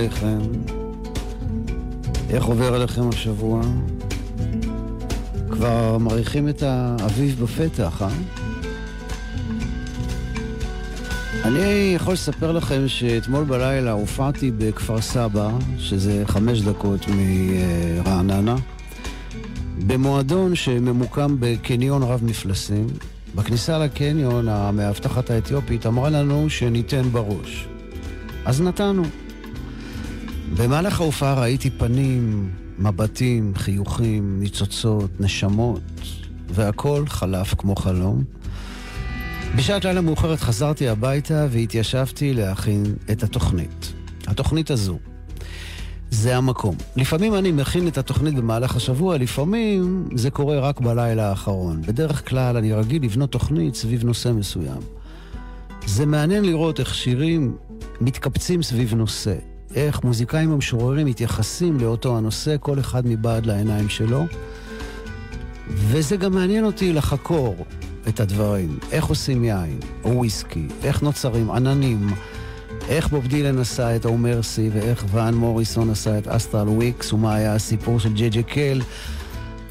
עליכם? איך עובר עליכם השבוע? כבר מריחים את האביב בפתח, אה? אני יכול לספר לכם שאתמול בלילה הופעתי בכפר סבא, שזה חמש דקות מרעננה, במועדון שממוקם בקניון רב מפלסים. בכניסה לקניון, המאבטחת האתיופית אמרה לנו שניתן בראש. אז נתנו. במהלך ההופעה ראיתי פנים, מבטים, חיוכים, ניצוצות, נשמות, והכל חלף כמו חלום. בשעת לילה מאוחרת חזרתי הביתה והתיישבתי להכין את התוכנית. התוכנית הזו. זה המקום. לפעמים אני מכין את התוכנית במהלך השבוע, לפעמים זה קורה רק בלילה האחרון. בדרך כלל אני רגיל לבנות תוכנית סביב נושא מסוים. זה מעניין לראות איך שירים מתקבצים סביב נושא. איך מוזיקאים ומשוררים מתייחסים לאותו הנושא, כל אחד מבעד לעיניים שלו. וזה גם מעניין אותי לחקור את הדברים. איך עושים יין, או וויסקי, איך נוצרים עננים, איך בוב דילן עשה את האומרסי, ואיך ואן מוריסון עשה את אסטרל וויקס, ומה היה הסיפור של ג'י ג'י קל.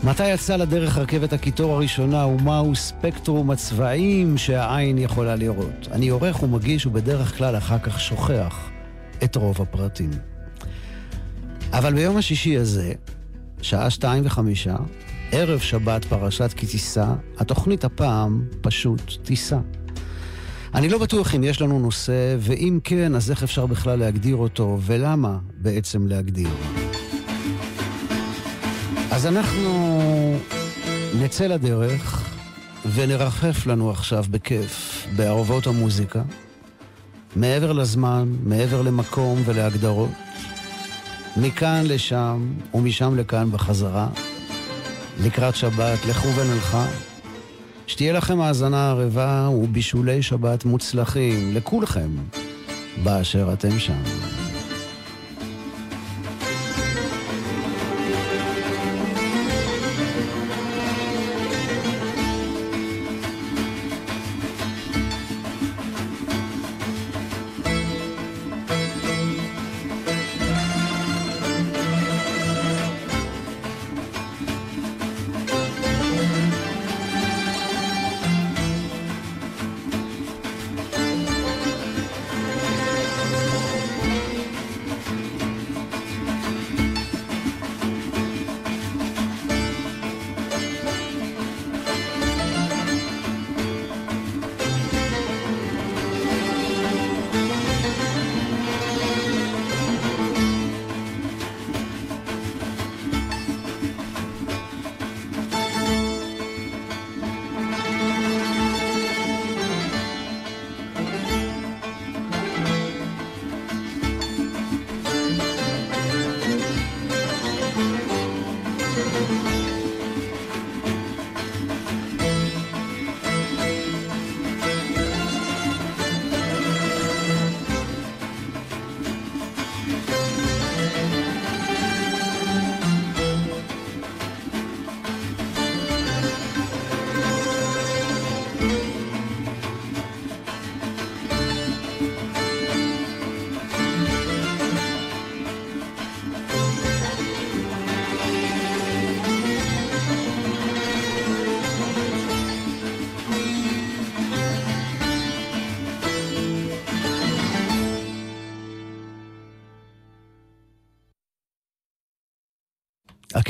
מתי יצא לדרך רכבת הקיטור הראשונה, ומהו ספקטרום הצבעים שהעין יכולה לראות. אני עורך ומגיש, ובדרך כלל אחר כך שוכח. את רוב הפרטים. אבל ביום השישי הזה, שעה שתיים וחמישה, ערב שבת פרשת כי תישא, התוכנית הפעם פשוט תישא. אני לא בטוח אם יש לנו נושא, ואם כן, אז איך אפשר בכלל להגדיר אותו, ולמה בעצם להגדיר. אז אנחנו נצא לדרך ונרחף לנו עכשיו בכיף בערבות המוזיקה. מעבר לזמן, מעבר למקום ולהגדרות, מכאן לשם ומשם לכאן בחזרה, לקראת שבת, לכו ונלכה. שתהיה לכם האזנה ערבה ובישולי שבת מוצלחים לכולכם באשר אתם שם.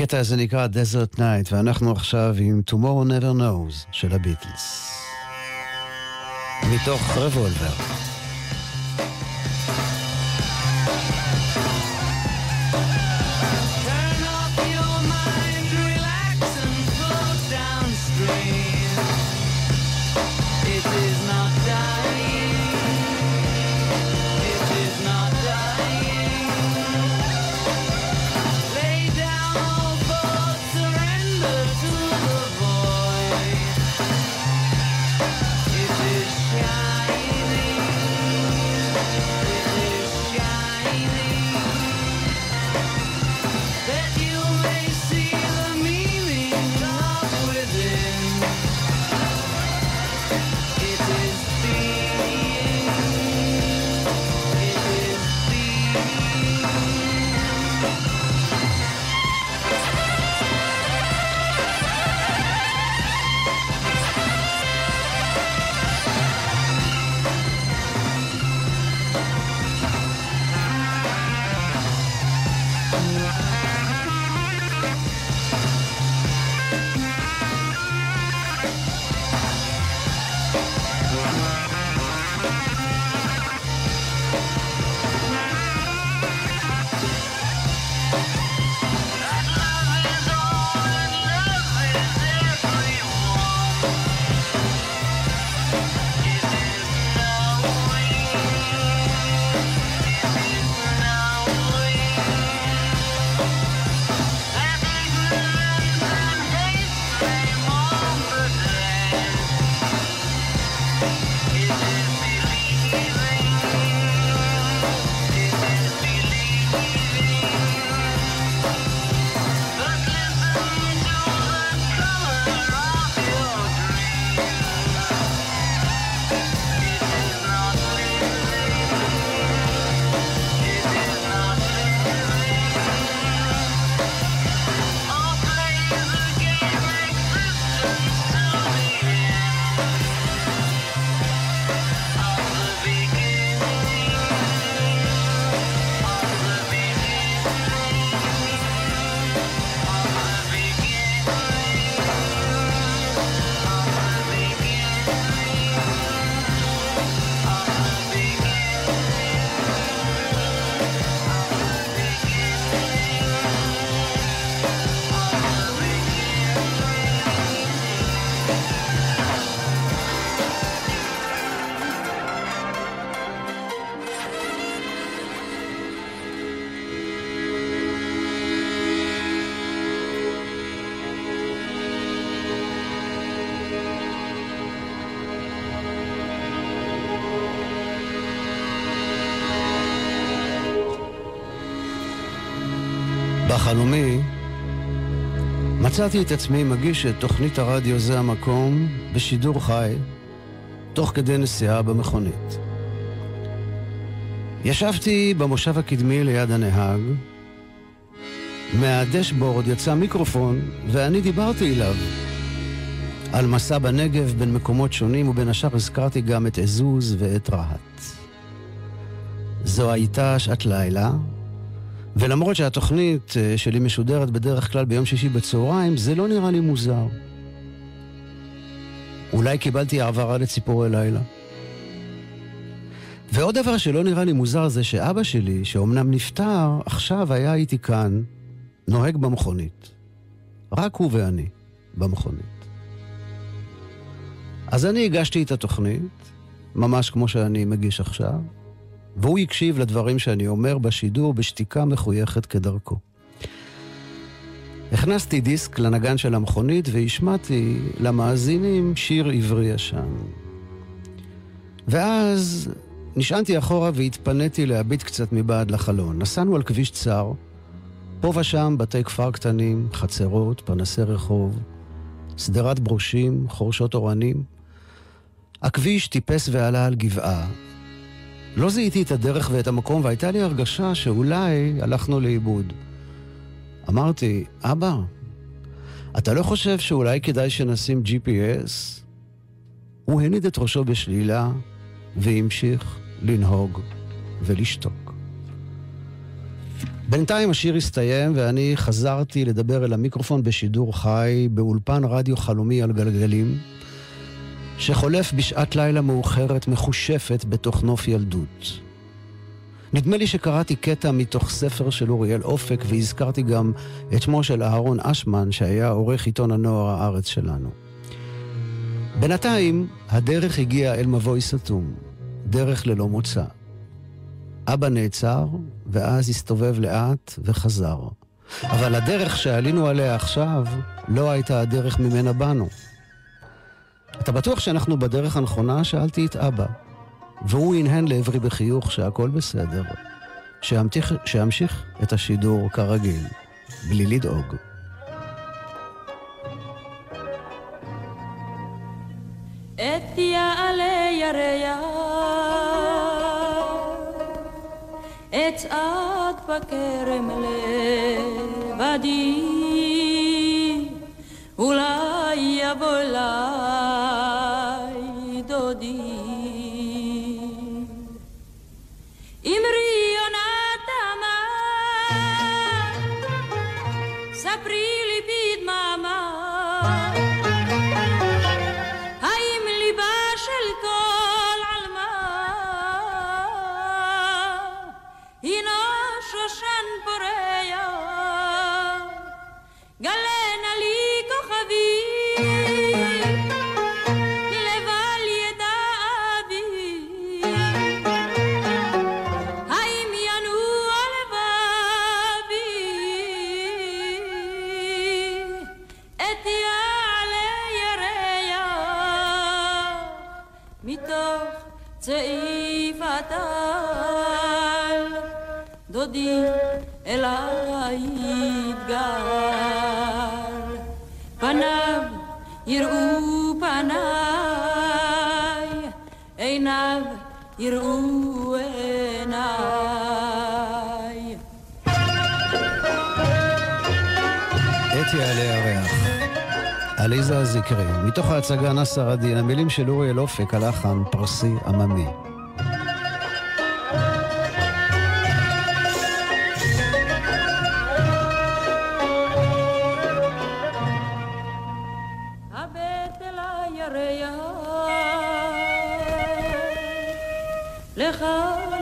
הקטע הזה נקרא Desert Night, ואנחנו עכשיו עם Tomorrow Never Knows של הביטלס. מתוך רבולבר. בחלומי מצאתי את עצמי מגיש את תוכנית הרדיו זה המקום בשידור חי, תוך כדי נסיעה במכונית. ישבתי במושב הקדמי ליד הנהג, מהדשבורד יצא מיקרופון ואני דיברתי אליו על מסע בנגב בין מקומות שונים ובין השאר הזכרתי גם את עזוז ואת רהט. זו הייתה שעת לילה, ולמרות שהתוכנית אה, שלי משודרת בדרך כלל ביום שישי בצהריים, זה לא נראה לי מוזר. אולי קיבלתי העברה לציפורי לילה. ועוד דבר שלא נראה לי מוזר זה שאבא שלי, שאומנם נפטר, עכשיו היה איתי כאן, נוהג במכונית. רק הוא ואני במכונית. אז אני הגשתי את התוכנית, ממש כמו שאני מגיש עכשיו, והוא הקשיב לדברים שאני אומר בשידור בשתיקה מחויכת כדרכו. הכנסתי דיסק לנגן של המכונית והשמעתי למאזינים שיר עברי ישן. ואז נשענתי אחורה והתפניתי להביט קצת מבעד לחלון. נסענו על כביש צר, פה ושם בתי כפר קטנים, חצרות, פנסי רחוב, שדרת ברושים, חורשות אורנים. הכביש טיפס ועלה על גבעה, לא זיהיתי את הדרך ואת המקום, והייתה לי הרגשה שאולי הלכנו לאיבוד. אמרתי, אבא, אתה לא חושב שאולי כדאי שנשים GPS? הוא הניד את ראשו בשלילה והמשיך לנהוג ולשתוק. בינתיים השיר הסתיים ואני חזרתי לדבר אל המיקרופון בשידור חי באולפן רדיו חלומי על גלגלים. שחולף בשעת לילה מאוחרת מחושפת בתוך נוף ילדות. נדמה לי שקראתי קטע מתוך ספר של אוריאל אופק והזכרתי גם את שמו של אהרון אשמן שהיה עורך עיתון הנוער הארץ שלנו. בינתיים הדרך הגיעה אל מבוי סתום, דרך ללא מוצא. אבא נעצר ואז הסתובב לאט וחזר. אבל הדרך שעלינו עליה עכשיו לא הייתה הדרך ממנה באנו. אתה בטוח שאנחנו בדרך הנכונה? שאלתי את אבא. והוא הנהן לעברי בחיוך שהכל בסדר, שאמתיך, שאמשיך את השידור כרגיל, בלי לדאוג. את יעלה ירח, אצעד בכרם לבדי, אולי יבוא לך דודי אליי יתגל. פניו יראו פניי, עיניו יראו עיניי. עת יעלה ירח. עליזה הזקרי, מתוך ההצגה נסר עדין, המילים של אוריאל אופק, הלחן פרסי עממי.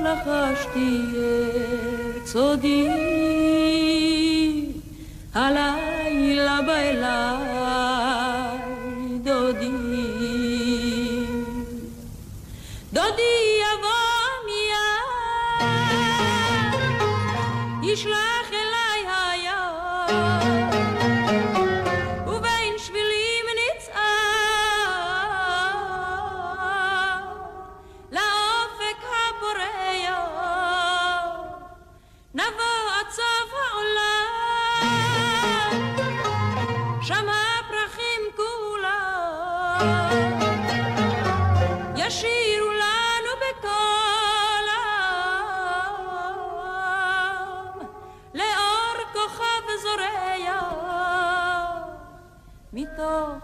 לחשתי את סודי, הלילה באליי מתוך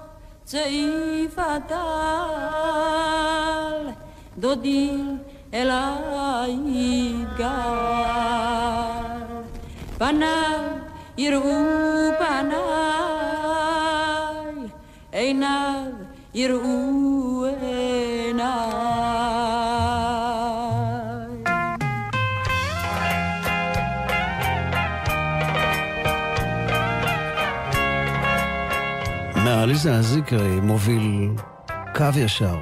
צעיף הדל דודי אליי יתגר פניו יראו פניי עיניו יראו מעליזה הזיקרי מוביל קו ישר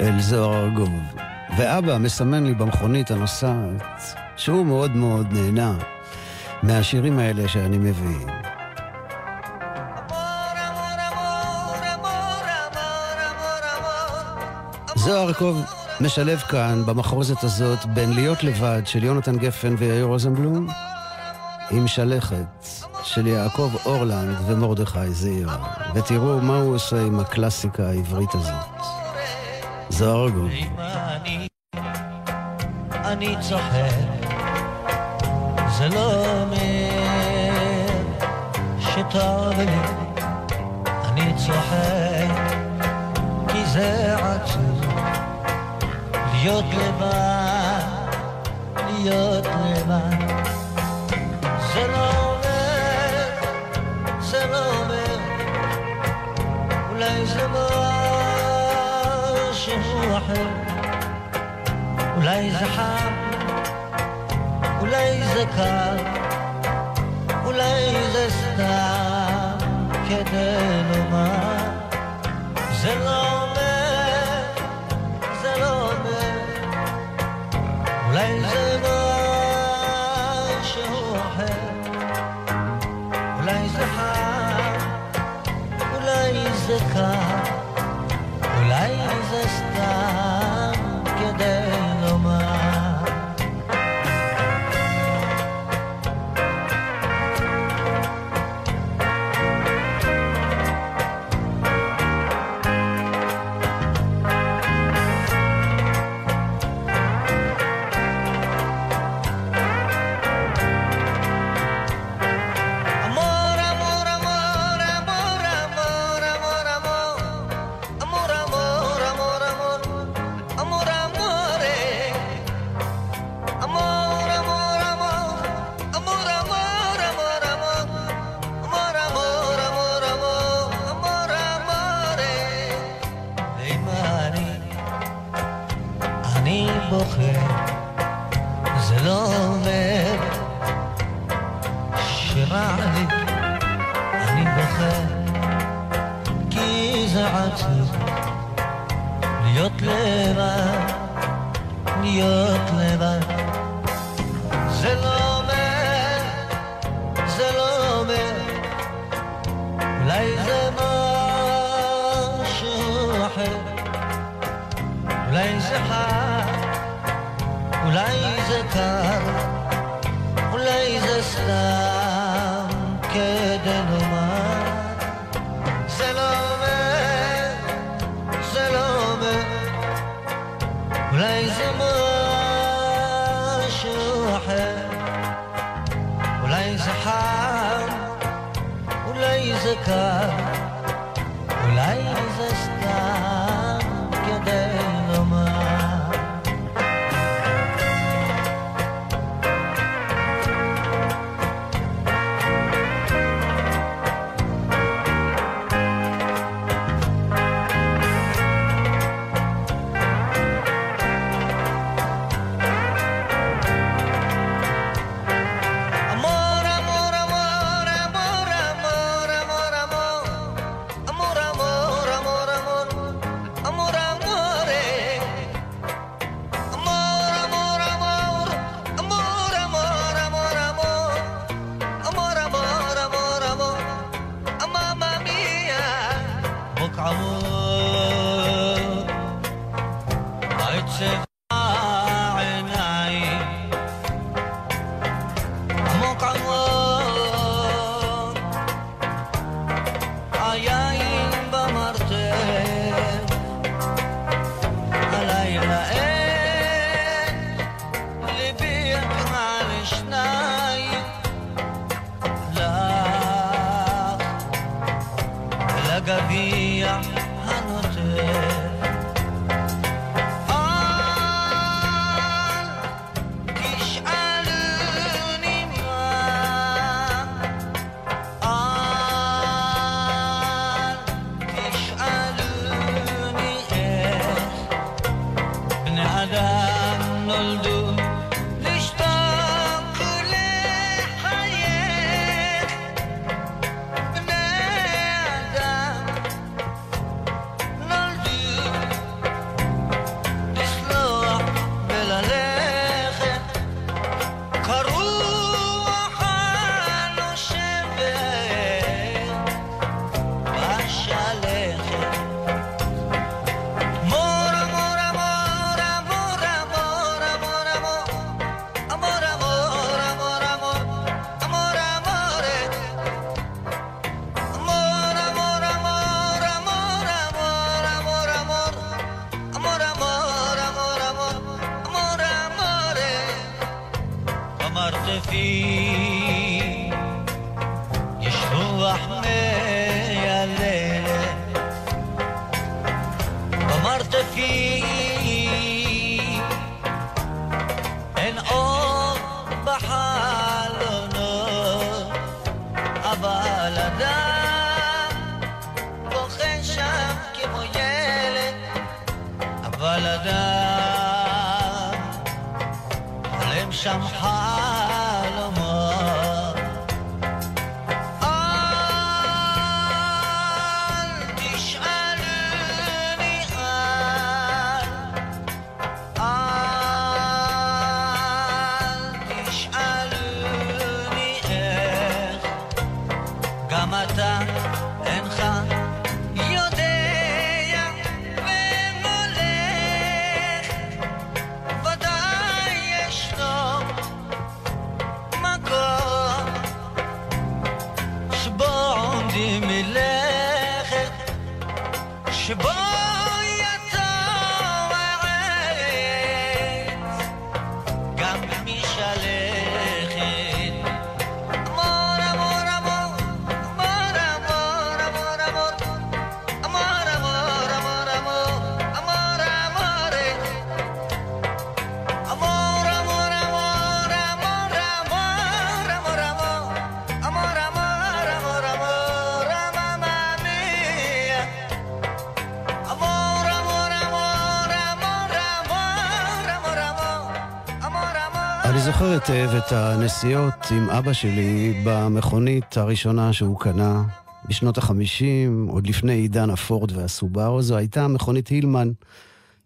אל זוהר ארגוב, ואבא מסמן לי במכונית הנוסעת שהוא מאוד מאוד נהנה מהשירים האלה שאני מביא. זוהר ארגוב משלב כאן במחרוזת הזאת בין להיות לבד של יונתן גפן ויאיר רוזנבלום עם שלכת של יעקב אורלנד ומרדכי זעיר, ותראו מה הוא עושה עם הקלאסיקה העברית הזאת. אני, אני צוחק, זה לא אומר שטוב לי, אני צוחק, כי זה עצוב, להיות לבד, להיות לבד, זה לא אומר, אולי זה משהו אחר, אולי זה חם, אולי זה קר, אולי זה סתם כדי לומר, זה לא אולי זה קר. אולי זה סתם The feet. אני זוכר היטב את הנסיעות עם אבא שלי במכונית הראשונה שהוא קנה בשנות החמישים, עוד לפני עידן הפורד והסובארו, זו הייתה מכונית הילמן.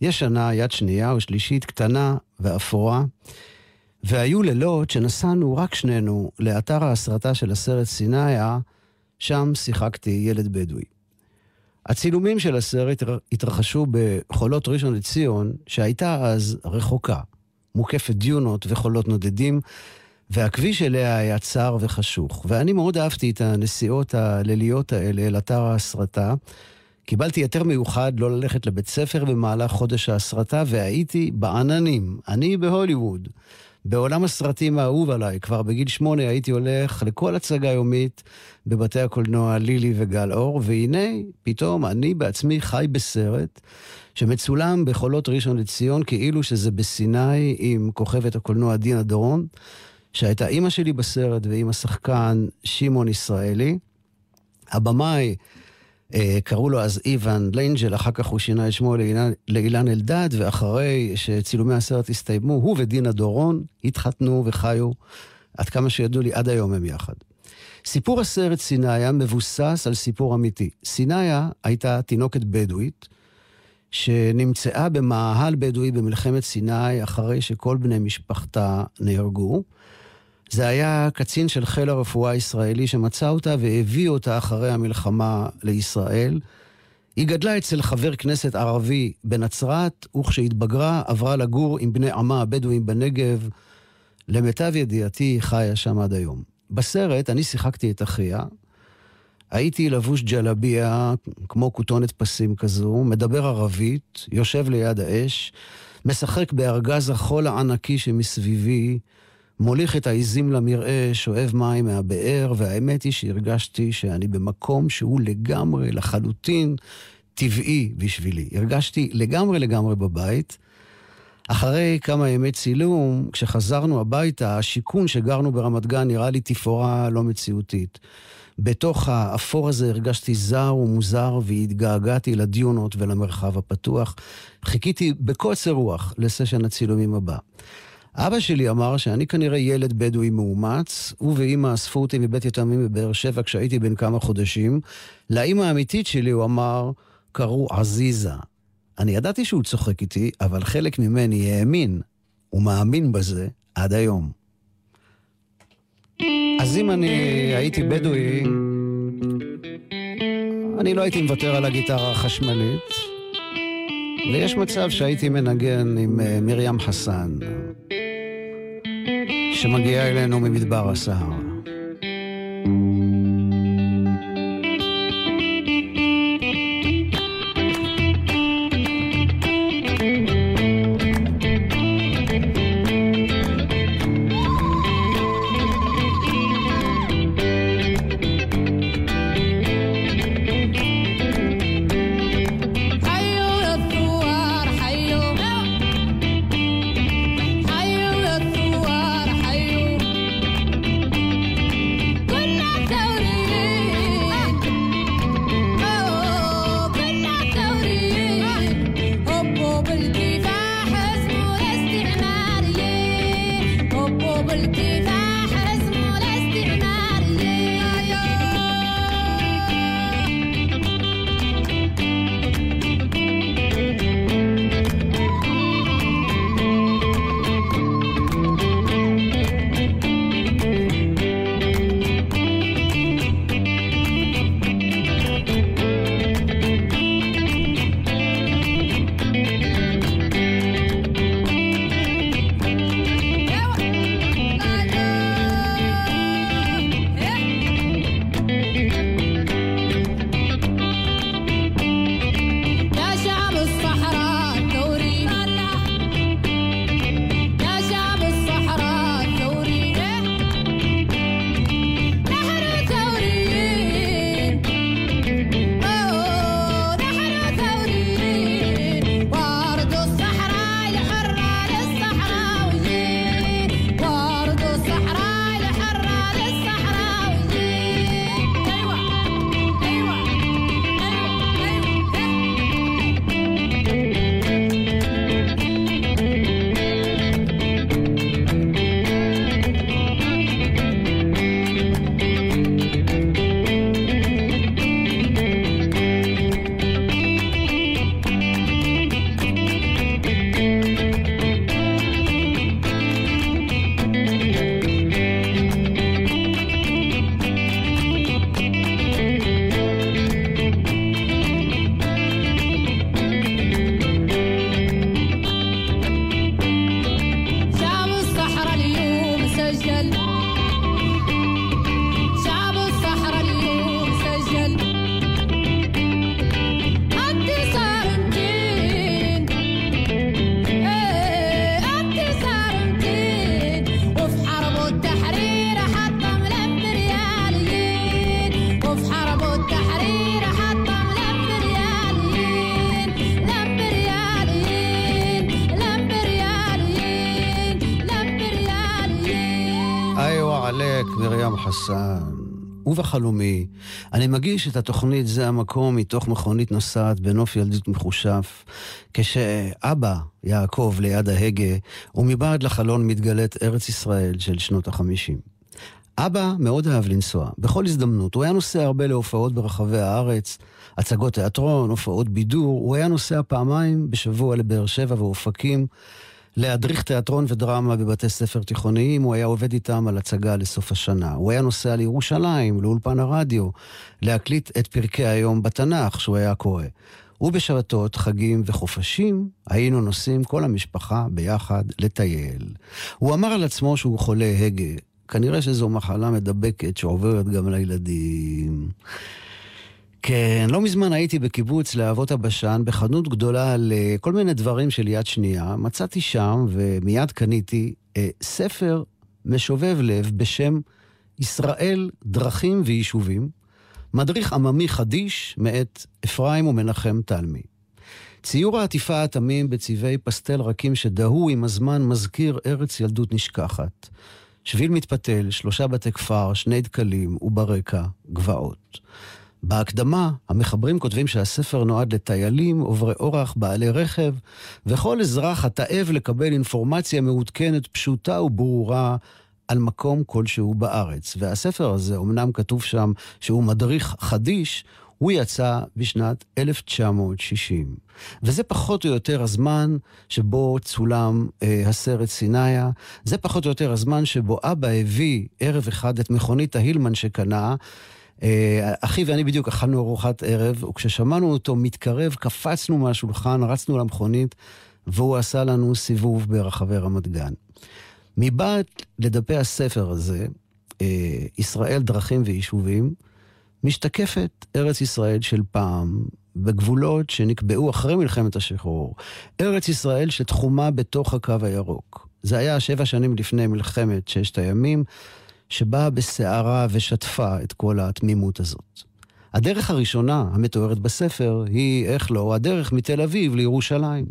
ישנה, יד שנייה או שלישית, קטנה ואפורה. והיו לילות שנסענו רק שנינו לאתר ההסרטה של הסרט סיניה, שם שיחקתי ילד בדואי. הצילומים של הסרט התרחשו בחולות ראשון לציון, שהייתה אז רחוקה, מוקפת דיונות וחולות נודדים, והכביש אליה היה צר וחשוך. ואני מאוד אהבתי את הנסיעות הליליות האלה אל אתר ההסרטה. קיבלתי היתר מיוחד לא ללכת לבית ספר במהלך חודש ההסרטה, והייתי בעננים, אני בהוליווד. בעולם הסרטים האהוב עליי, כבר בגיל שמונה הייתי הולך לכל הצגה יומית בבתי הקולנוע לילי וגל אור, והנה, פתאום אני בעצמי חי בסרט שמצולם בחולות ראשון לציון, כאילו שזה בסיני עם כוכבת הקולנוע דינה דורון, שהייתה אימא שלי בסרט ועם השחקן שמעון ישראלי. הבמאי, אה, קראו לו אז איוון ליינג'ל, אחר כך הוא שינה את שמו לאילן, לאילן אלדד, ואחרי שצילומי הסרט הסתיימו, הוא ודינה דורון התחתנו וחיו, עד כמה שידעו לי, עד היום הם יחד. סיפור הסרט סיניה מבוסס על סיפור אמיתי. סיניה הייתה תינוקת בדואית, שנמצאה במאהל בדואי במלחמת סיני אחרי שכל בני משפחתה נהרגו. זה היה קצין של חיל הרפואה הישראלי שמצא אותה והביא אותה אחרי המלחמה לישראל. היא גדלה אצל חבר כנסת ערבי בנצרת, וכשהתבגרה עברה לגור עם בני עמה הבדואים בנגב. למיטב ידיעתי היא חיה שם עד היום. בסרט אני שיחקתי את אחיה. הייתי לבוש ג'לביה, כמו כותונת פסים כזו, מדבר ערבית, יושב ליד האש, משחק בארגז החול הענקי שמסביבי, מוליך את העיזים למרעה, שואב מים מהבאר, והאמת היא שהרגשתי שאני במקום שהוא לגמרי, לחלוטין, טבעי בשבילי. הרגשתי לגמרי לגמרי בבית. אחרי כמה ימי צילום, כשחזרנו הביתה, השיכון שגרנו ברמת גן נראה לי תפאורה לא מציאותית. בתוך האפור הזה הרגשתי זר ומוזר והתגעגעתי לדיונות ולמרחב הפתוח. חיכיתי בקוצר רוח לסשן הצילומים הבא. אבא שלי אמר שאני כנראה ילד בדואי מאומץ, הוא ואימא אספו אותי מבית יתומים בבאר שבע כשהייתי בן כמה חודשים. לאימא האמיתית שלי הוא אמר, קראו עזיזה. אני ידעתי שהוא צוחק איתי, אבל חלק ממני האמין ומאמין בזה עד היום. אז אם אני הייתי בדואי, אני לא הייתי מוותר על הגיטרה החשמלית, ויש מצב שהייתי מנגן עם אה, מרים חסן, שמגיעה אלינו ממדבר הסהר. ובחלומי, אני מגיש את התוכנית "זה המקום" מתוך מכונית נוסעת בנוף ילדות מחושף, כשאבא, יעקב, ליד ההגה, ומבעד לחלון מתגלית ארץ ישראל של שנות החמישים. אבא מאוד אהב לנסוע, בכל הזדמנות. הוא היה נוסע הרבה להופעות ברחבי הארץ, הצגות תיאטרון, הופעות בידור. הוא היה נוסע פעמיים בשבוע לבאר שבע ואופקים. להדריך תיאטרון ודרמה בבתי ספר תיכוניים, הוא היה עובד איתם על הצגה לסוף השנה. הוא היה נוסע לירושלים, לאולפן הרדיו, להקליט את פרקי היום בתנ"ך שהוא היה קורא. ובשבתות, חגים וחופשים, היינו נוסעים כל המשפחה ביחד לטייל. הוא אמר על עצמו שהוא חולה הגה. כנראה שזו מחלה מדבקת שעוברת גם לילדים. כן, לא מזמן הייתי בקיבוץ להבות הבשן, בחנות גדולה לכל מיני דברים של יד שנייה. מצאתי שם, ומיד קניתי, אה, ספר משובב לב בשם ישראל, דרכים ויישובים, מדריך עממי חדיש מאת אפרים ומנחם תלמי. ציור העטיפה התמים בצבעי פסטל רכים שדהו עם הזמן מזכיר ארץ ילדות נשכחת. שביל מתפתל, שלושה בתי כפר, שני דקלים, וברקע, גבעות. בהקדמה, המחברים כותבים שהספר נועד לטיילים, עוברי אורח, בעלי רכב, וכל אזרח התאב לקבל אינפורמציה מעודכנת, פשוטה וברורה על מקום כלשהו בארץ. והספר הזה, אמנם כתוב שם שהוא מדריך חדיש, הוא יצא בשנת 1960. וזה פחות או יותר הזמן שבו צולם אה, הסרט סיניה. זה פחות או יותר הזמן שבו אבא הביא ערב אחד את מכונית ההילמן שקנה. אה, אחי ואני בדיוק אכלנו ארוחת ערב, וכששמענו אותו מתקרב, קפצנו מהשולחן, רצנו למכונית, והוא עשה לנו סיבוב ברחבי רמת גן. מבעד לדפי הספר הזה, אה, ישראל, דרכים ויישובים, משתקפת ארץ ישראל של פעם, בגבולות שנקבעו אחרי מלחמת השחרור. ארץ ישראל שתחומה בתוך הקו הירוק. זה היה שבע שנים לפני מלחמת ששת הימים, שבאה בסערה ושטפה את כל התמימות הזאת. הדרך הראשונה המתוארת בספר היא, איך לא, הדרך מתל אביב לירושלים.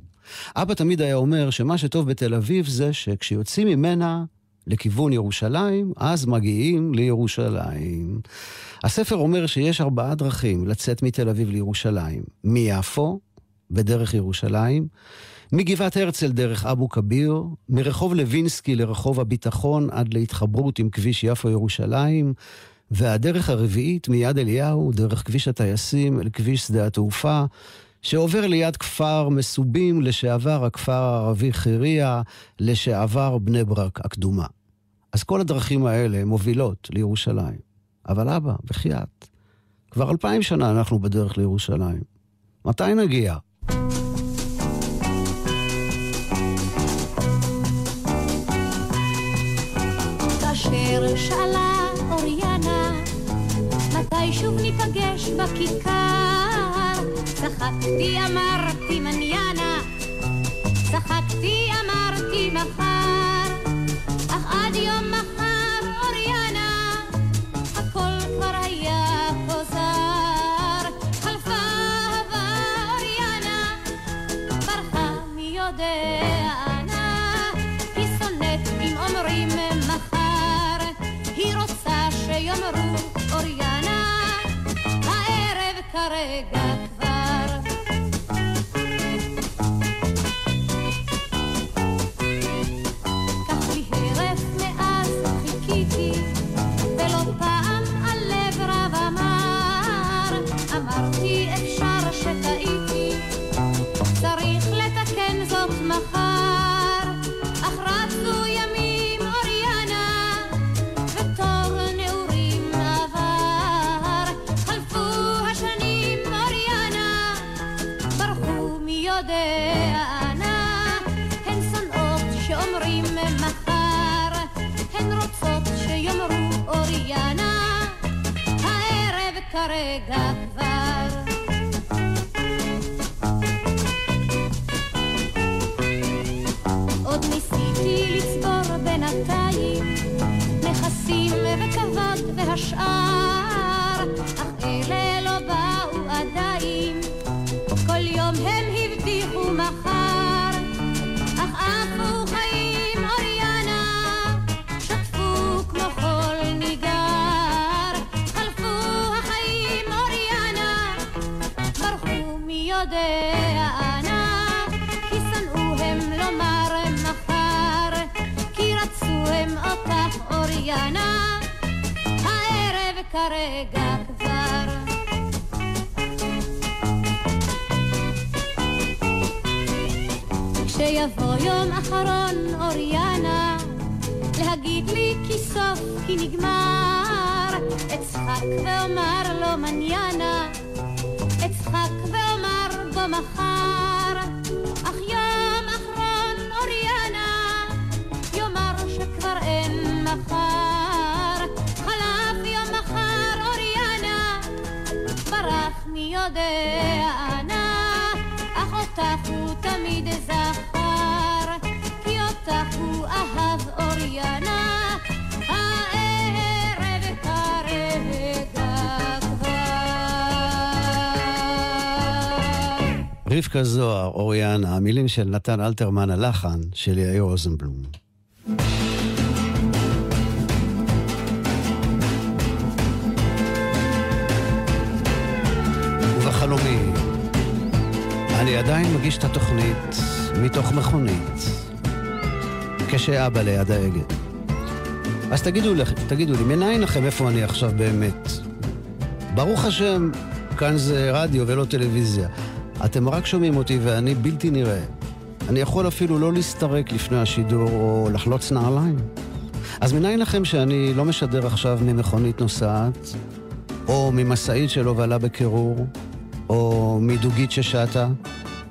אבא תמיד היה אומר שמה שטוב בתל אביב זה שכשיוצאים ממנה לכיוון ירושלים, אז מגיעים לירושלים. הספר אומר שיש ארבעה דרכים לצאת מתל אביב לירושלים. מיפו, בדרך ירושלים, מגבעת הרצל דרך אבו כביר, מרחוב לוינסקי לרחוב הביטחון עד להתחברות עם כביש יפו-ירושלים, והדרך הרביעית מיד אליהו, דרך כביש הטייסים אל כביש שדה התעופה, שעובר ליד כפר מסובים, לשעבר הכפר הערבי חירייה, לשעבר בני ברק הקדומה. אז כל הדרכים האלה מובילות לירושלים. אבל אבא, בחייאת, כבר אלפיים שנה אנחנו בדרך לירושלים. מתי נגיע? שאלה אוריאנה, מתי שוב ניפגש בכיכר? צחקתי, אמרתי מניאנה, צחקתי, אמרתי מחר, אך עד יום מחר, הערב כרגע כבר. עוד ניסיתי לצבור בינתיים נכסים וכבוד והשאר, כרגע כבר. כשיבוא יום אחרון אוריאנה, להגיד לי כי סוף כי נגמר, אצחק ואומר לו מניאנה, אצחק ואומר בו מחר, אך יום יודע אנה, אך אותך הוא תמיד זכר, כי אותך הוא אהב כבר. רבקה זוהר, אוריאנה, המילים של נתן אלתרמן, הלחן של יאיר רוזנבלום. ובחלומי, אני עדיין מגיש את התוכנית מתוך מכונית, כשאבא ליד ההגה. אז תגידו, לכ- תגידו לי, מניין לכם איפה אני עכשיו באמת? ברוך השם, כאן זה רדיו ולא טלוויזיה. אתם רק שומעים אותי ואני בלתי נראה. אני יכול אפילו לא להסתרק לפני השידור או לחלוץ נעליים. אז מניין לכם שאני לא משדר עכשיו ממכונית נוסעת, או ממשאית של הובלה בקירור, או מדוגית ששטה,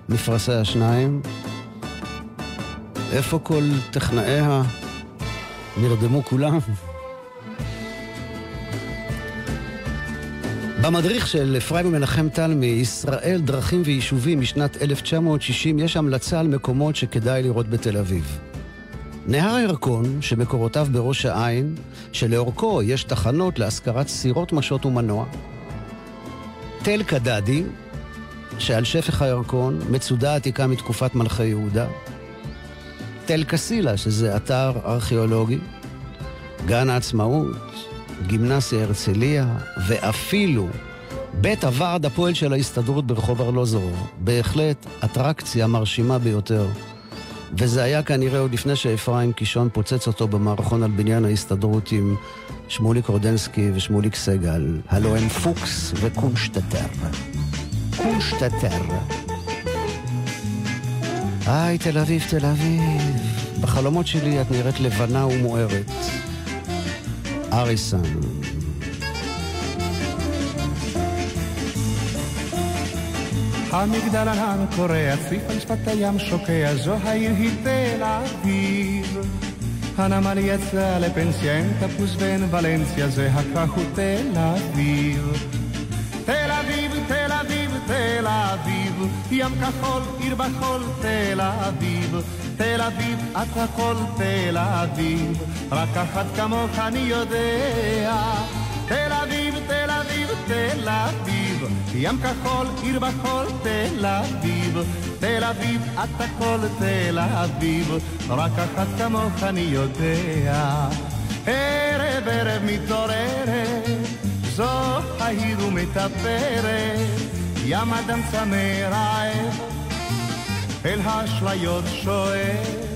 מפרשי השניים? איפה כל טכנאיה? נרדמו כולם? במדריך של אפרים ומנחם טל מישראל דרכים ויישובים משנת 1960 יש המלצה על מקומות שכדאי לראות בתל אביב. נהר הירקון, שמקורותיו בראש העין, שלאורכו יש תחנות להשכרת סירות משות ומנוע. תל קדדי, שעל שפך הירקון, מצודה עתיקה מתקופת מלכי יהודה. תל קסילה, שזה אתר ארכיאולוגי. גן העצמאות, גימנסיה הרצליה, ואפילו בית הוועד הפועל של ההסתדרות ברחוב ארלוזורוב. בהחלט אטרקציה מרשימה ביותר. וזה היה כנראה עוד לפני שאפרים קישון פוצץ אותו במערכון על בניין ההסתדרות עם שמוליק רודנסקי ושמוליק סגל. הלו הם פוקס וקונשטטר. קונשטטר. היי, תל אביב, תל אביב. בחלומות שלי את נראית לבנה ומוארת. אריסון. המגדל ענן קורע, צריף על שפת הים שוקע, זו העיר היא תל אביב. הנמל יצא לפנסיה, אין תפוס ואין ולנסיה, זה הכרך הוא תל אביב. תל אביב, תל אביב, תל אביב, ים כחול, עיר בחול, תל אביב. תל אביב, את הכל תל אביב, רק אחת כמוך אני יודע. תל אביב, תל אביב, תל אביב, ים כחול, עיר בחול, תל אביב. תל אביב, את הכל תל אביב, רק אחת כמוך אני יודע. ערב ערב מתעוררת, זו העיר ומטפרת, ים אדם צמא רעב, אל האשליות שואף.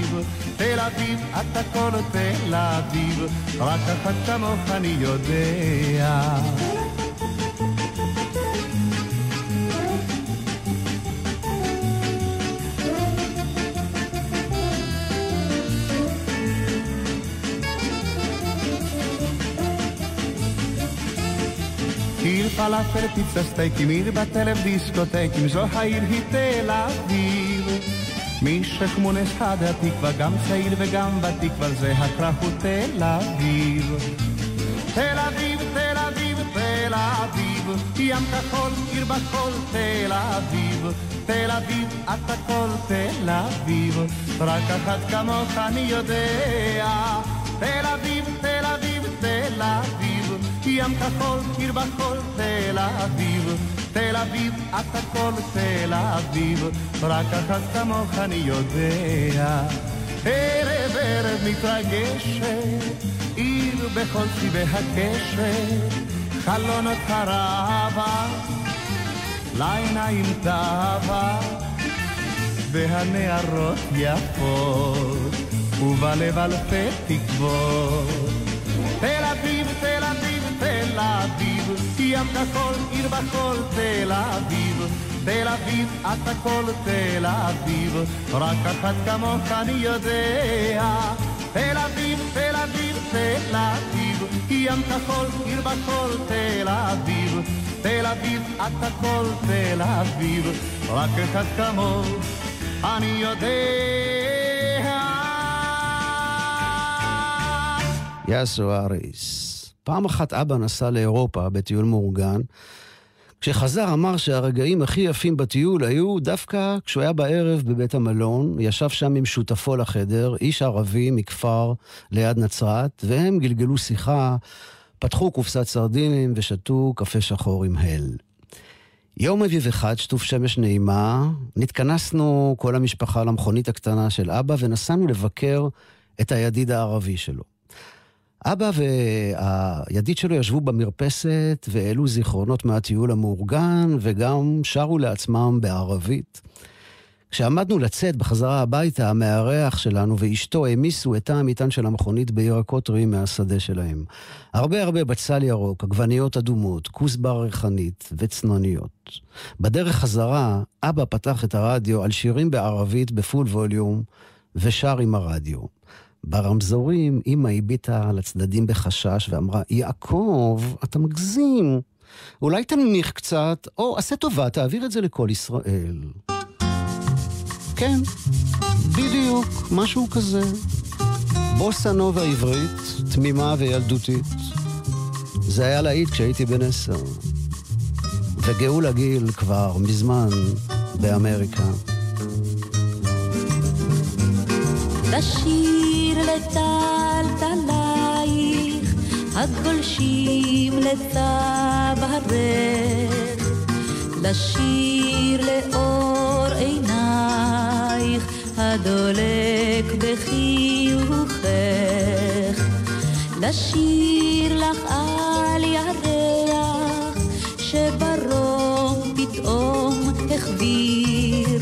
תל אביב, את הכל תל אביב, רק אחת כמוך אני יודע. עיר פלאפל, פיצה סטייקים, עיר בטלב דיסקוטקים, זו העיר היא תל אביב. מי שכמונס עד התקווה, גם צעיר וגם ותיק, אבל זה הכרך הוא תל אביב. תל אביב, תל אביב, תל אביב, ים כחול, עיר בחול, תל אביב. תל אביב, את הכל תל אביב, רק אחת כמוך אני יודע. תל אביב, תל אביב, תל אביב, ים כחול, עיר בחול, תל אביב. תל אביב, את הכל תל אביב, רק אחת כמוך אני יודע. ערב ערב מתרגשת, עיר בכל צבעי הקשת, חלונות הרבה, לעיניים תאווה, והנערות יפות, ובלב אלפי תקוות. תל אביב, ים כחול, עיר בחול, תל אביב. תל אביב, את הכל תל אביב, רק אחת כמוך אני יודע. תל אביב, תל אביב, תל אביב, ים כחול, עיר בחול, תל אביב. תל אביב, את הכל תל אביב, רק אחד כמוך אני יודע. יאסו אריס. פעם אחת אבא נסע לאירופה בטיול מאורגן. כשחזר אמר שהרגעים הכי יפים בטיול היו דווקא כשהוא היה בערב בבית המלון, ישב שם עם שותפו לחדר, איש ערבי מכפר ליד נצרת, והם גלגלו שיחה, פתחו קופסת סרדינים ושתו קפה שחור עם הל. יום אביב אחד, שטוף שמש נעימה, נתכנסנו כל המשפחה למכונית הקטנה של אבא ונסענו לבקר את הידיד הערבי שלו. אבא והידיד שלו ישבו במרפסת והעלו זיכרונות מהטיול המאורגן וגם שרו לעצמם בערבית. כשעמדנו לצאת בחזרה הביתה, המארח שלנו ואשתו העמיסו את המטען של המכונית בירקות טריים מהשדה שלהם. הרבה הרבה בצל ירוק, עגבניות אדומות, כוסבר ריחנית וצנוניות. בדרך חזרה, אבא פתח את הרדיו על שירים בערבית בפול ווליום ושר עם הרדיו. ברמזורים אמא הביטה על הצדדים בחשש ואמרה, יעקב, אתה מגזים. אולי תנמיך קצת, או עשה טובה, תעביר את זה לכל ישראל. כן, בדיוק, משהו כזה. בוסה נובה עברית, תמימה וילדותית. זה היה להיט כשהייתי בן עשר. וגאולה גיל כבר מזמן באמריקה. לשיר לטלטלייך, הגולשים לצב הרך, לשיר לאור עינייך, הדולק בחיוכך, לשיר לך על ירח, שברום פתאום החביר,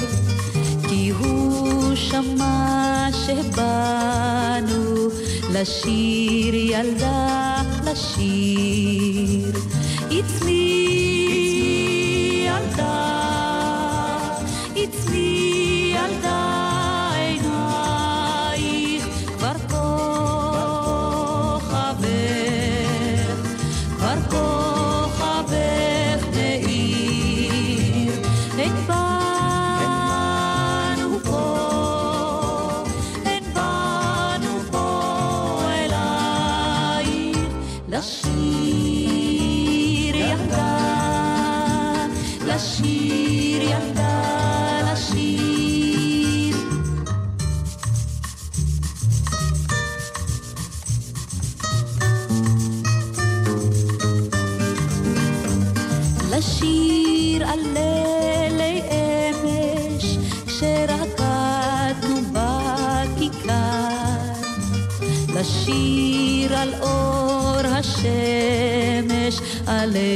כי הוא שמע שבאנו לשיר ילדה לשיר. It's me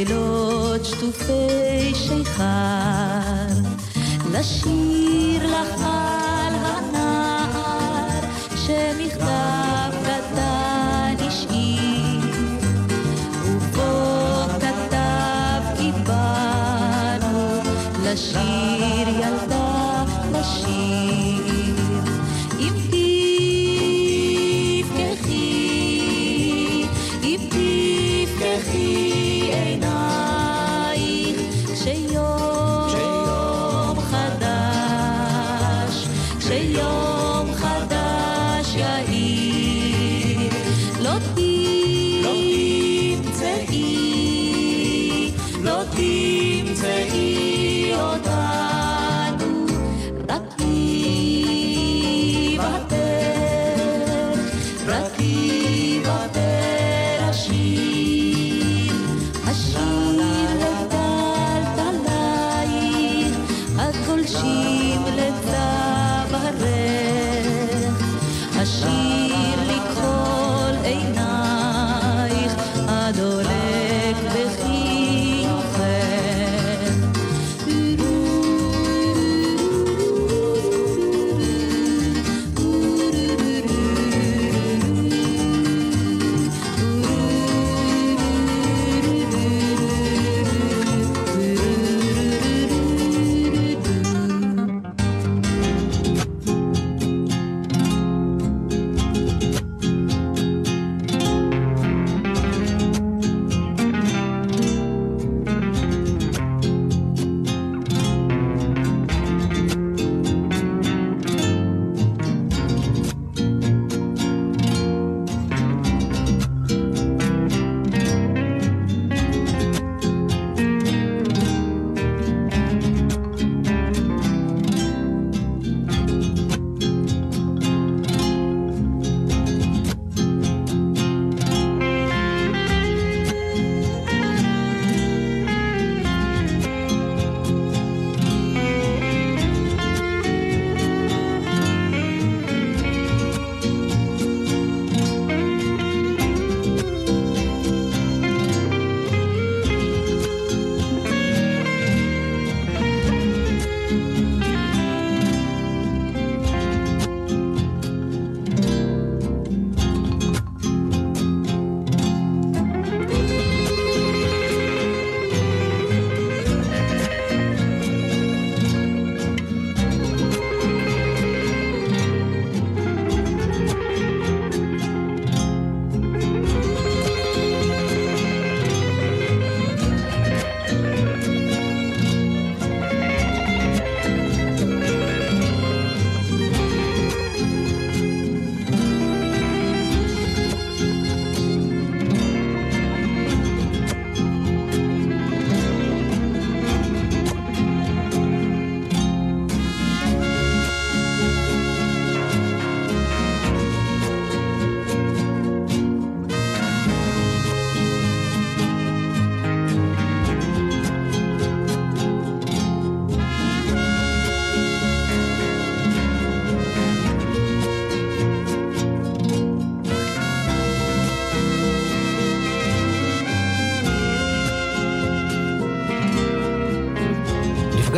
לילות שטופי שיכר. לשיר יאיר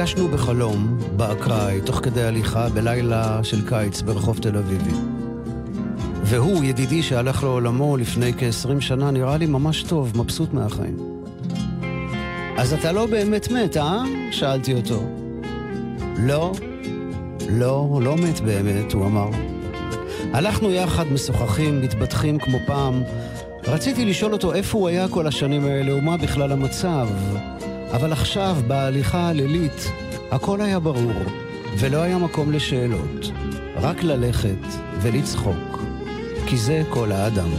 נפגשנו בחלום, באקראי, תוך כדי הליכה בלילה של קיץ ברחוב תל אביבי. והוא, ידידי שהלך לעולמו לפני כ-20 שנה, נראה לי ממש טוב, מבסוט מהחיים. אז אתה לא באמת מת, אה? שאלתי אותו. לא, לא, לא מת באמת, הוא אמר. הלכנו יחד, משוחחים, מתבטחים כמו פעם. רציתי לשאול אותו איפה הוא היה כל השנים האלה ומה בכלל המצב. אבל עכשיו, בהליכה הלילית, הכל היה ברור, ולא היה מקום לשאלות. רק ללכת ולצחוק, כי זה כל האדם.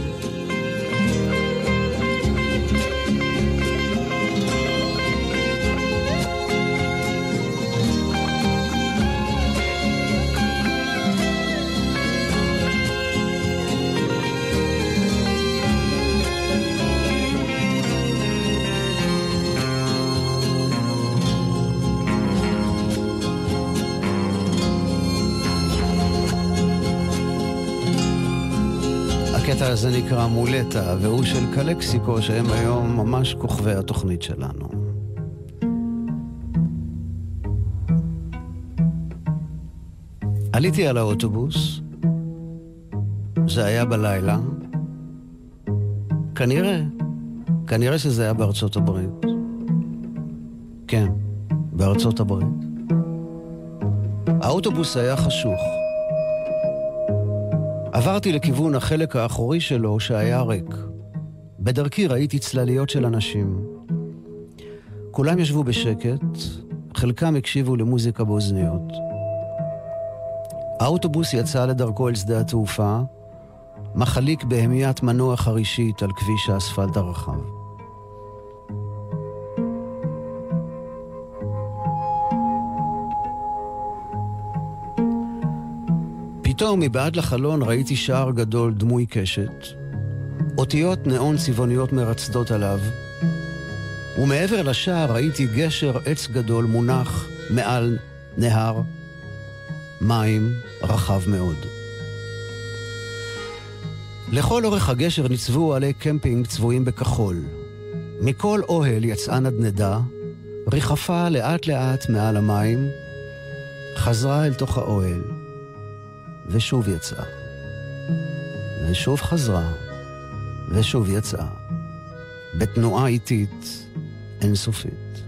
הזה נקרא מולטה, והוא של קלקסיקו, שהם היום ממש כוכבי התוכנית שלנו. עליתי על האוטובוס, זה היה בלילה. כנראה, כנראה שזה היה בארצות הברית. כן, בארצות הברית. האוטובוס היה חשוך. עברתי לכיוון החלק האחורי שלו שהיה ריק. בדרכי ראיתי צלליות של אנשים. כולם ישבו בשקט, חלקם הקשיבו למוזיקה באוזניות. האוטובוס יצא לדרכו אל שדה התעופה, מחליק בהמיית מנוע חרישית על כביש האספלט הרחב. פתאום מבעד לחלון ראיתי שער גדול דמוי קשת, אותיות ניאון צבעוניות מרצדות עליו, ומעבר לשער ראיתי גשר עץ גדול מונח מעל נהר מים רחב מאוד. לכל אורך הגשר ניצבו עלי קמפינג צבועים בכחול. מכל אוהל יצאה נדנדה, ריחפה לאט לאט מעל המים, חזרה אל תוך האוהל, ושוב יצאה. ושוב חזרה, ושוב יצאה. בתנועה איטית אינסופית.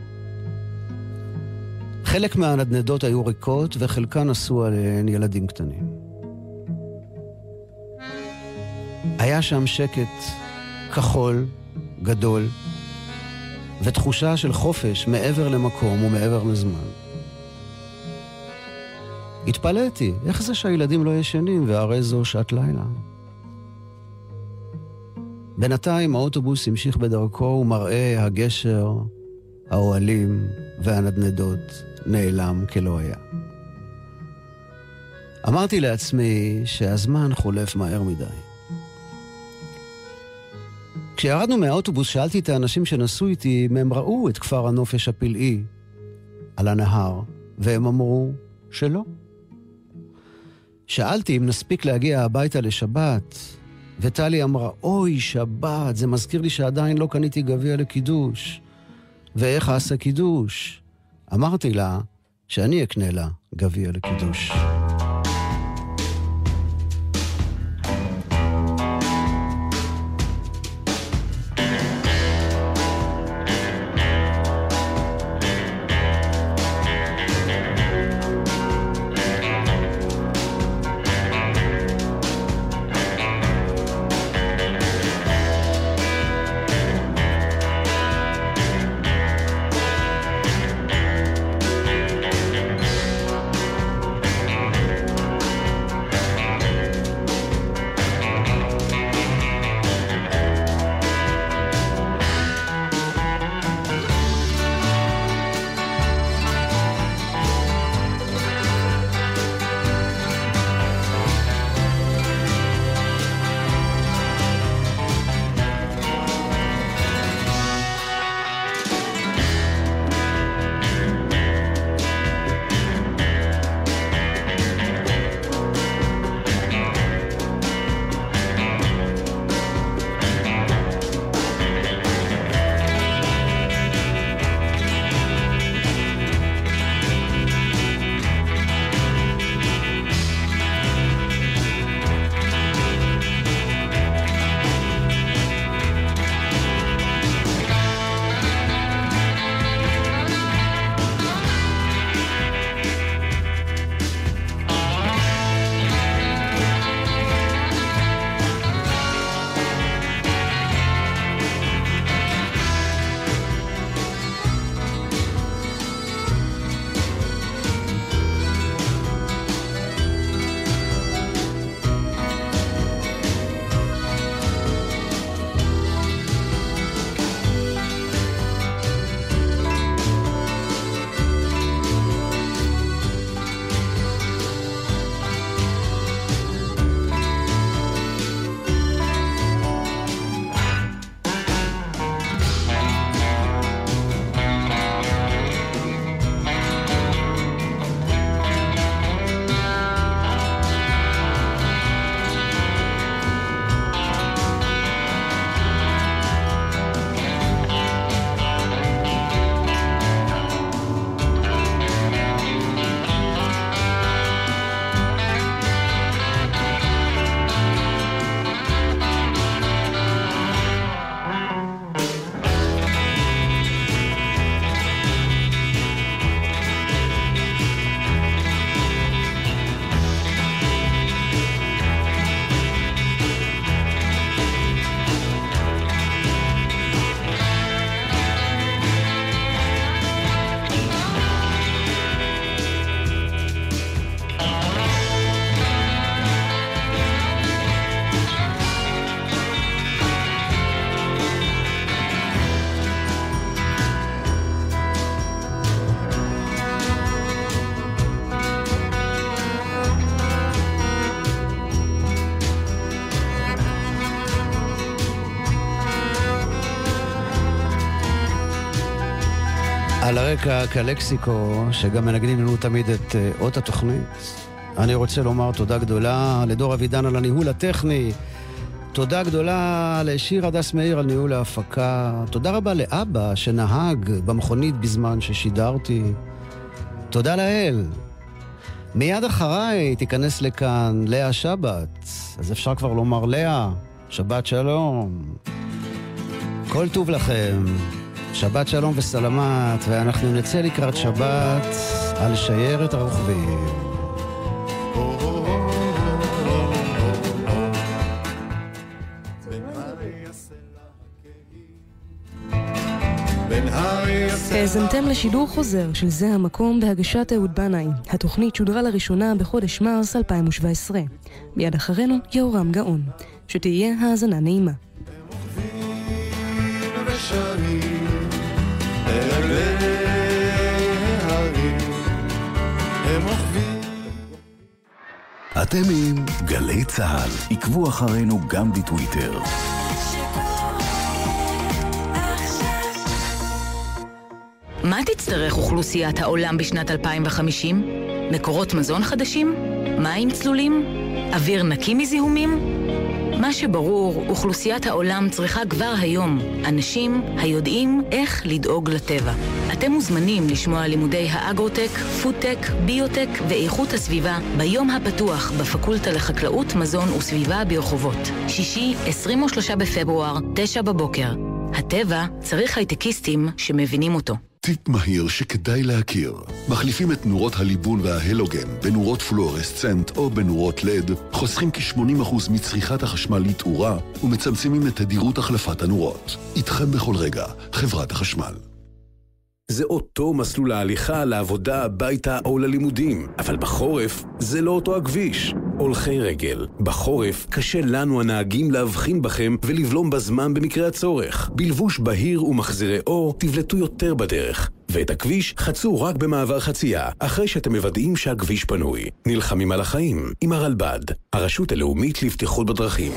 חלק מהנדנדות היו ריקות וחלקן עשו עליהן ילדים קטנים. היה שם שקט כחול, גדול, ותחושה של חופש מעבר למקום ומעבר לזמן. התפלאתי, איך זה שהילדים לא ישנים והרי זו שעת לילה? בינתיים האוטובוס המשיך בדרכו ומראה הגשר, האוהלים והנדנדות נעלם כלא היה. אמרתי לעצמי שהזמן חולף מהר מדי. כשירדנו מהאוטובוס שאלתי את האנשים שנסעו איתי אם הם ראו את כפר הנופש הפלאי על הנהר, והם אמרו שלא. שאלתי אם נספיק להגיע הביתה לשבת, וטלי אמרה, אוי, שבת, זה מזכיר לי שעדיין לא קניתי גביע לקידוש. ואיך אעשה קידוש? אמרתי לה שאני אקנה לה גביע לקידוש. על הרקע הקלקסיקו, שגם מנגנים לנו תמיד את אה, אות התוכנית. אני רוצה לומר תודה גדולה לדור אבידן על הניהול הטכני. תודה גדולה לשיר הדס מאיר על ניהול ההפקה. תודה רבה לאבא שנהג במכונית בזמן ששידרתי. תודה לאל. מיד אחריי תיכנס לכאן לאה שבת, אז אפשר כבר לומר לאה, שבת שלום. כל טוב לכם. שבת שלום וסלמת, ואנחנו נצא לקראת שבת על שיירת הרוכבים. האזנתם לשידור חוזר של זה המקום בהגשת אהוד בנאי. התוכנית שודרה לראשונה בחודש מרס 2017. מיד אחרינו יהורם גאון. שתהיה האזנה נעימה. אתם עם גלי צה"ל. עקבו אחרינו גם בטוויטר. מה תצטרך אוכלוסיית העולם בשנת 2050? מקורות מזון חדשים? מים צלולים? אוויר נקי מזיהומים? מה שברור, אוכלוסיית העולם צריכה כבר היום אנשים היודעים איך לדאוג לטבע. אתם מוזמנים לשמוע לימודי האגרוטק, פודטק, ביוטק ואיכות הסביבה ביום הפתוח בפקולטה לחקלאות, מזון וסביבה ברחובות. שישי, 23 בפברואר, 9 בבוקר. הטבע צריך הייטקיסטים שמבינים אותו. טיפ מהיר שכדאי להכיר. מחליפים את נורות הליבון וההלוגן בנורות פלואורסצנט או בנורות לד, חוסכים כ-80% מצריכת החשמל לתאורה ומצמצמים את תדירות החלפת הנורות. איתכם בכל רגע, חברת החשמל. זה אותו מסלול ההליכה לעבודה, הביתה או ללימודים, אבל בחורף זה לא אותו הכביש. הולכי רגל, בחורף קשה לנו הנהגים להבחין בכם ולבלום בזמן במקרה הצורך. בלבוש בהיר ומחזירי אור תבלטו יותר בדרך. ואת הכביש חצו רק במעבר חצייה, אחרי שאתם מוודאים שהכביש פנוי. נלחמים על החיים עם הרלב"ד, הרשות הלאומית לבטיחות בדרכים.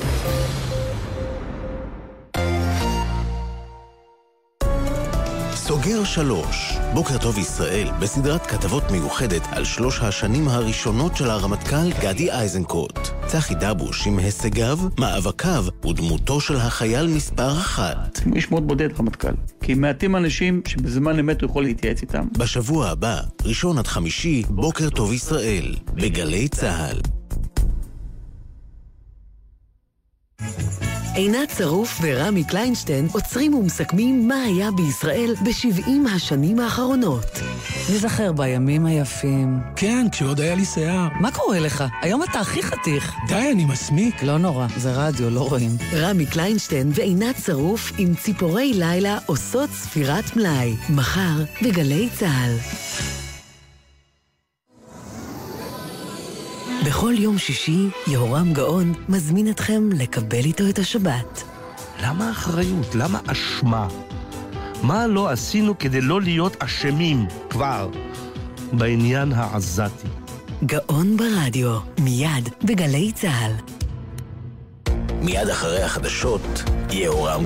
סוגר שלוש, בוקר טוב ישראל, בסדרת כתבות מיוחדת על שלוש השנים הראשונות של הרמטכ"ל גדי איזנקוט. צחי דבוש עם הישגיו, מאבקיו ודמותו של החייל מספר אחת. הוא איש מאוד בודד רמטכ"ל, כי מעטים אנשים שבזמן אמת הוא יכול להתייעץ איתם. בשבוע הבא, ראשון עד חמישי, בוקר טוב ישראל, בגלי צה"ל. עינת שרוף ורמי קליינשטיין עוצרים ומסכמים מה היה בישראל ב-70 השנים האחרונות. נזכר בימים היפים. כן, כשעוד היה לי שיער. מה קורה לך? היום אתה הכי חתיך. די, אני מסמיק. לא נורא, זה רדיו, לא רואים. רמי קליינשטיין ועינת שרוף עם ציפורי לילה עושות ספירת מלאי. מחר בגלי צה"ל. בכל יום שישי, יהורם גאון מזמין אתכם לקבל איתו את השבת. למה אחריות? למה אשמה? מה לא עשינו כדי לא להיות אשמים כבר בעניין העזתי? גאון ברדיו, מיד בגלי צה"ל. מיד אחרי החדשות, יהורם